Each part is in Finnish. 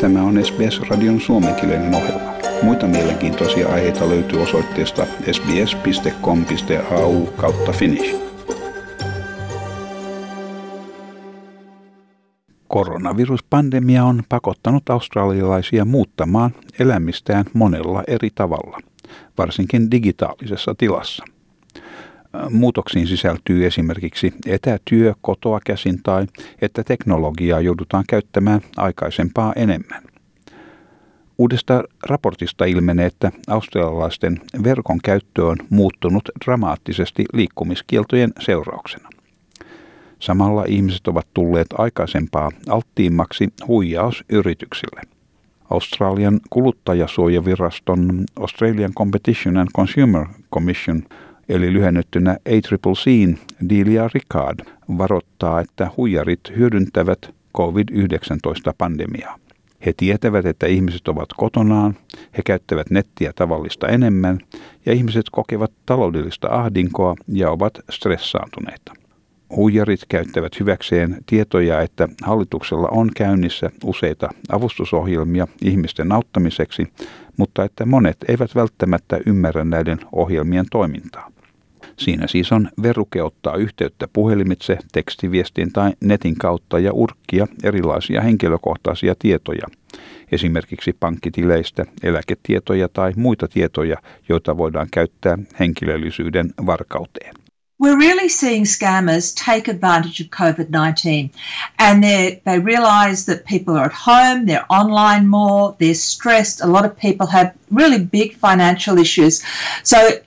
Tämä on SBS-radion suomenkielinen ohjelma. Muita mielenkiintoisia aiheita löytyy osoitteesta sbs.com.au kautta finnish. Koronaviruspandemia on pakottanut australialaisia muuttamaan elämistään monella eri tavalla, varsinkin digitaalisessa tilassa – Muutoksiin sisältyy esimerkiksi etätyö kotoa käsin tai että teknologiaa joudutaan käyttämään aikaisempaa enemmän. Uudesta raportista ilmenee, että australialaisten verkon käyttö on muuttunut dramaattisesti liikkumiskieltojen seurauksena. Samalla ihmiset ovat tulleet aikaisempaa alttiimmaksi huijausyrityksille. Australian kuluttajasuojaviraston Australian Competition and Consumer Commission eli lyhennettynä ACCCin Delia Ricard varoittaa, että huijarit hyödyntävät COVID-19-pandemiaa. He tietävät, että ihmiset ovat kotonaan, he käyttävät nettiä tavallista enemmän ja ihmiset kokevat taloudellista ahdinkoa ja ovat stressaantuneita. Huijarit käyttävät hyväkseen tietoja, että hallituksella on käynnissä useita avustusohjelmia ihmisten auttamiseksi, mutta että monet eivät välttämättä ymmärrä näiden ohjelmien toimintaa. Siinä siis on veruke ottaa yhteyttä puhelimitse, tekstiviestin tai netin kautta ja urkkia erilaisia henkilökohtaisia tietoja, esimerkiksi pankkitileistä, eläketietoja tai muita tietoja, joita voidaan käyttää henkilöllisyyden varkauteen. we're really seeing scammers take advantage of COVID 19 and they realize that people are at home, they're online more, they're stressed. A lot of people have really big financial issues. So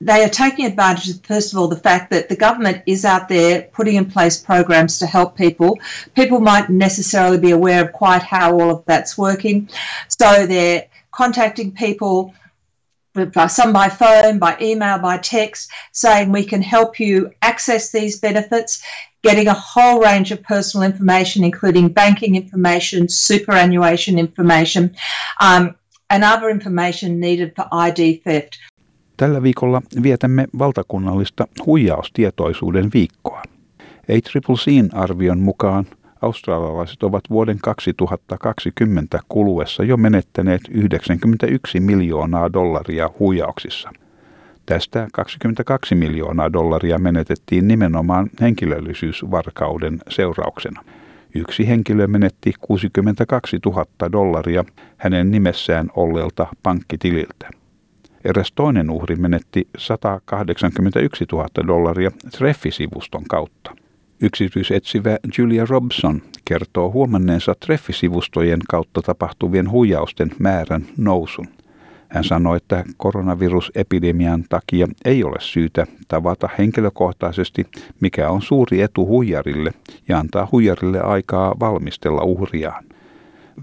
they are taking advantage of, first of all, the fact that the government is out there putting in place programs to help people. People might necessarily be aware of quite how all of that's working. So they're contacting people, some by phone, by email, by text, saying we can help you access these benefits, getting a whole range of personal information, including banking information, superannuation information, um, and other information needed for ID theft. Tällä viikolla vietämme valtakunnallista huijaustietoisuuden viikkoa. ACCCin arvion mukaan australialaiset ovat vuoden 2020 kuluessa jo menettäneet 91 miljoonaa dollaria huijauksissa. Tästä 22 miljoonaa dollaria menetettiin nimenomaan henkilöllisyysvarkauden seurauksena. Yksi henkilö menetti 62 000 dollaria hänen nimessään olleelta pankkitililtä. Eräs toinen uhri menetti 181 000 dollaria treffisivuston kautta. Yksityisetsivä Julia Robson kertoo huomanneensa treffisivustojen kautta tapahtuvien huijausten määrän nousun. Hän sanoi, että koronavirusepidemian takia ei ole syytä tavata henkilökohtaisesti, mikä on suuri etu huijarille ja antaa huijarille aikaa valmistella uhriaan.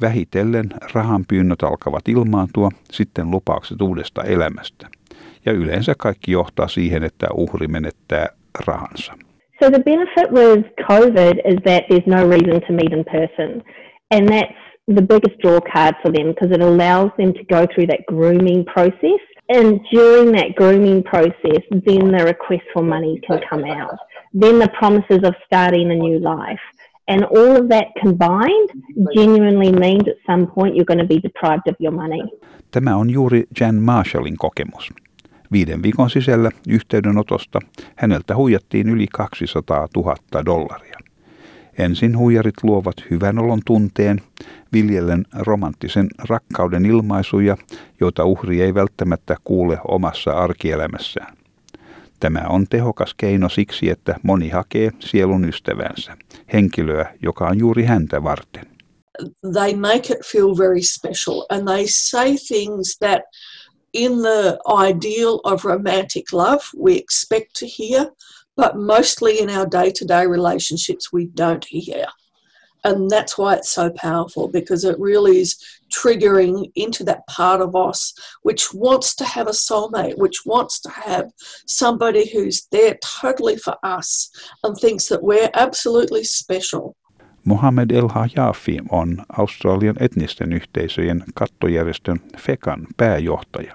Vähitellen rahanpyynnöt alkavat ilmaantua, sitten lupaukset uudesta elämästä. Ja yleensä kaikki johtaa siihen, että uhri menettää rahansa. So the benefit with COVID is that there's no reason to meet in person. And that's the biggest draw card for them because it allows them to go through that grooming process. And during that grooming process, then the request for money can come out. Then the promises of starting a new life. And all of that combined genuinely means at some point you're going to be deprived of your money. Tämä on juuri Jan Marshallin kokemus. Viiden viikon sisällä yhteydenotosta häneltä huijattiin yli 200 000 dollaria. Ensin huijarit luovat hyvän olon tunteen, viljellen romanttisen rakkauden ilmaisuja, joita uhri ei välttämättä kuule omassa arkielämässään. Tämä on tehokas keino siksi, että moni hakee sielun ystävänsä, henkilöä, joka on juuri häntä varten. They make it feel very special and they say things that in the ideal of romantic love we expect to hear, but mostly in our day-to-day relationships we don't hear. And that's why it's so powerful because it really is triggering into that part of us which wants to have a soulmate, which wants to have somebody who's there totally for us and thinks that we're absolutely special. Mohamed El Hayafi on Australian etnisten yhteisöjen kattojärjestön FEKAN pääjohtaja.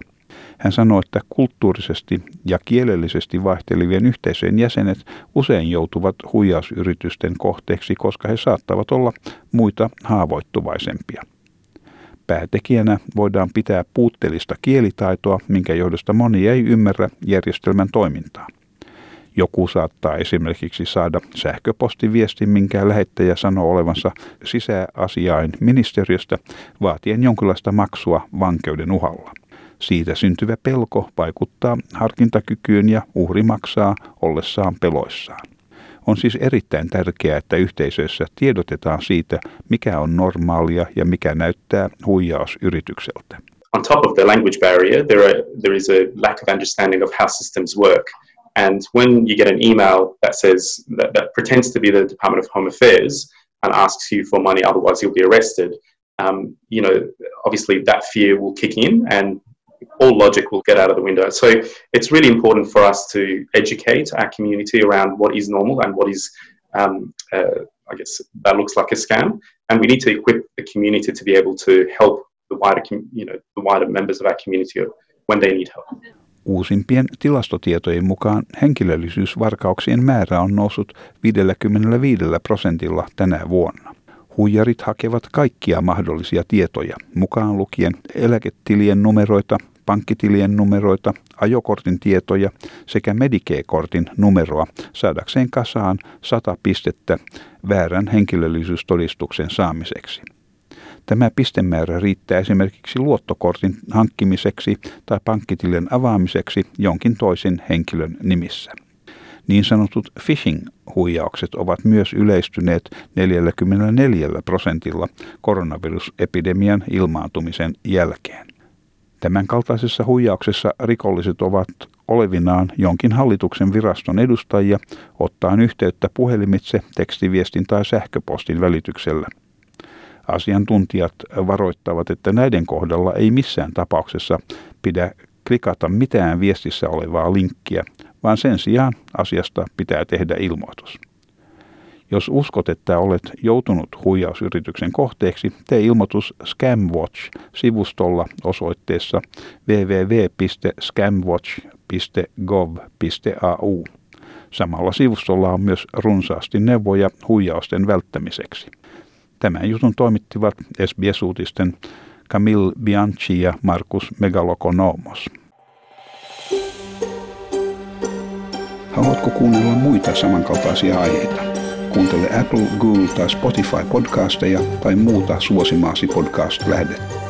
Hän sanoi, että kulttuurisesti ja kielellisesti vaihtelevien yhteisöjen jäsenet usein joutuvat huijausyritysten kohteeksi, koska he saattavat olla muita haavoittuvaisempia. Päätekijänä voidaan pitää puutteellista kielitaitoa, minkä johdosta moni ei ymmärrä järjestelmän toimintaa. Joku saattaa esimerkiksi saada sähköpostiviestin, minkä lähettäjä sanoo olevansa sisäasiain ministeriöstä vaatien jonkinlaista maksua vankeuden uhalla. Siitä syntyvä pelko vaikuttaa harkintakykyyn ja uhri maksaa ollessaan peloissaan. On siis erittäin tärkeää, että yhteisöissä tiedotetaan siitä, mikä on normaalia ja mikä näyttää huijausyritykseltä. On top of the language barrier, there, are, there is a lack of understanding of how systems work. And when you get an email that says that, that pretends to be the Department of Home Affairs and asks you for money, otherwise you'll be arrested, um, you know, obviously that fear will kick in and all logic will get out of the window. So it's really important for us to educate our community around what is normal and what is, um, uh, I guess, that looks like a scam. And we need to equip the community to be able to help the wider, you know, the wider members of our community when they need help. Uusimpien tilastotietojen mukaan henkilöllisyysvarkauksien määrä on noussut 55 prosentilla tänä vuonna. Huijarit hakevat kaikkia mahdollisia tietoja, mukaan lukien eläketilien numeroita, pankkitilien numeroita, ajokortin tietoja sekä Medicare-kortin numeroa saadakseen kasaan 100 pistettä väärän henkilöllisyystodistuksen saamiseksi. Tämä pistemäärä riittää esimerkiksi luottokortin hankkimiseksi tai pankkitilin avaamiseksi jonkin toisen henkilön nimissä. Niin sanotut phishing-huijaukset ovat myös yleistyneet 44 prosentilla koronavirusepidemian ilmaantumisen jälkeen. Tämän kaltaisessa huijauksessa rikolliset ovat olevinaan jonkin hallituksen viraston edustajia ottaen yhteyttä puhelimitse, tekstiviestin tai sähköpostin välityksellä. Asiantuntijat varoittavat, että näiden kohdalla ei missään tapauksessa pidä klikata mitään viestissä olevaa linkkiä, vaan sen sijaan asiasta pitää tehdä ilmoitus. Jos uskot, että olet joutunut huijausyrityksen kohteeksi, tee ilmoitus Scamwatch-sivustolla osoitteessa www.scamwatch.gov.au. Samalla sivustolla on myös runsaasti neuvoja huijausten välttämiseksi. Tämän jutun toimittivat SBS-uutisten Camille Bianchi ja Markus Megalokonomos. Haluatko kuunnella muita samankaltaisia aiheita? Kuuntele Apple, Google tai Spotify podcasteja tai muuta suosimaasi podcast-lähdettä.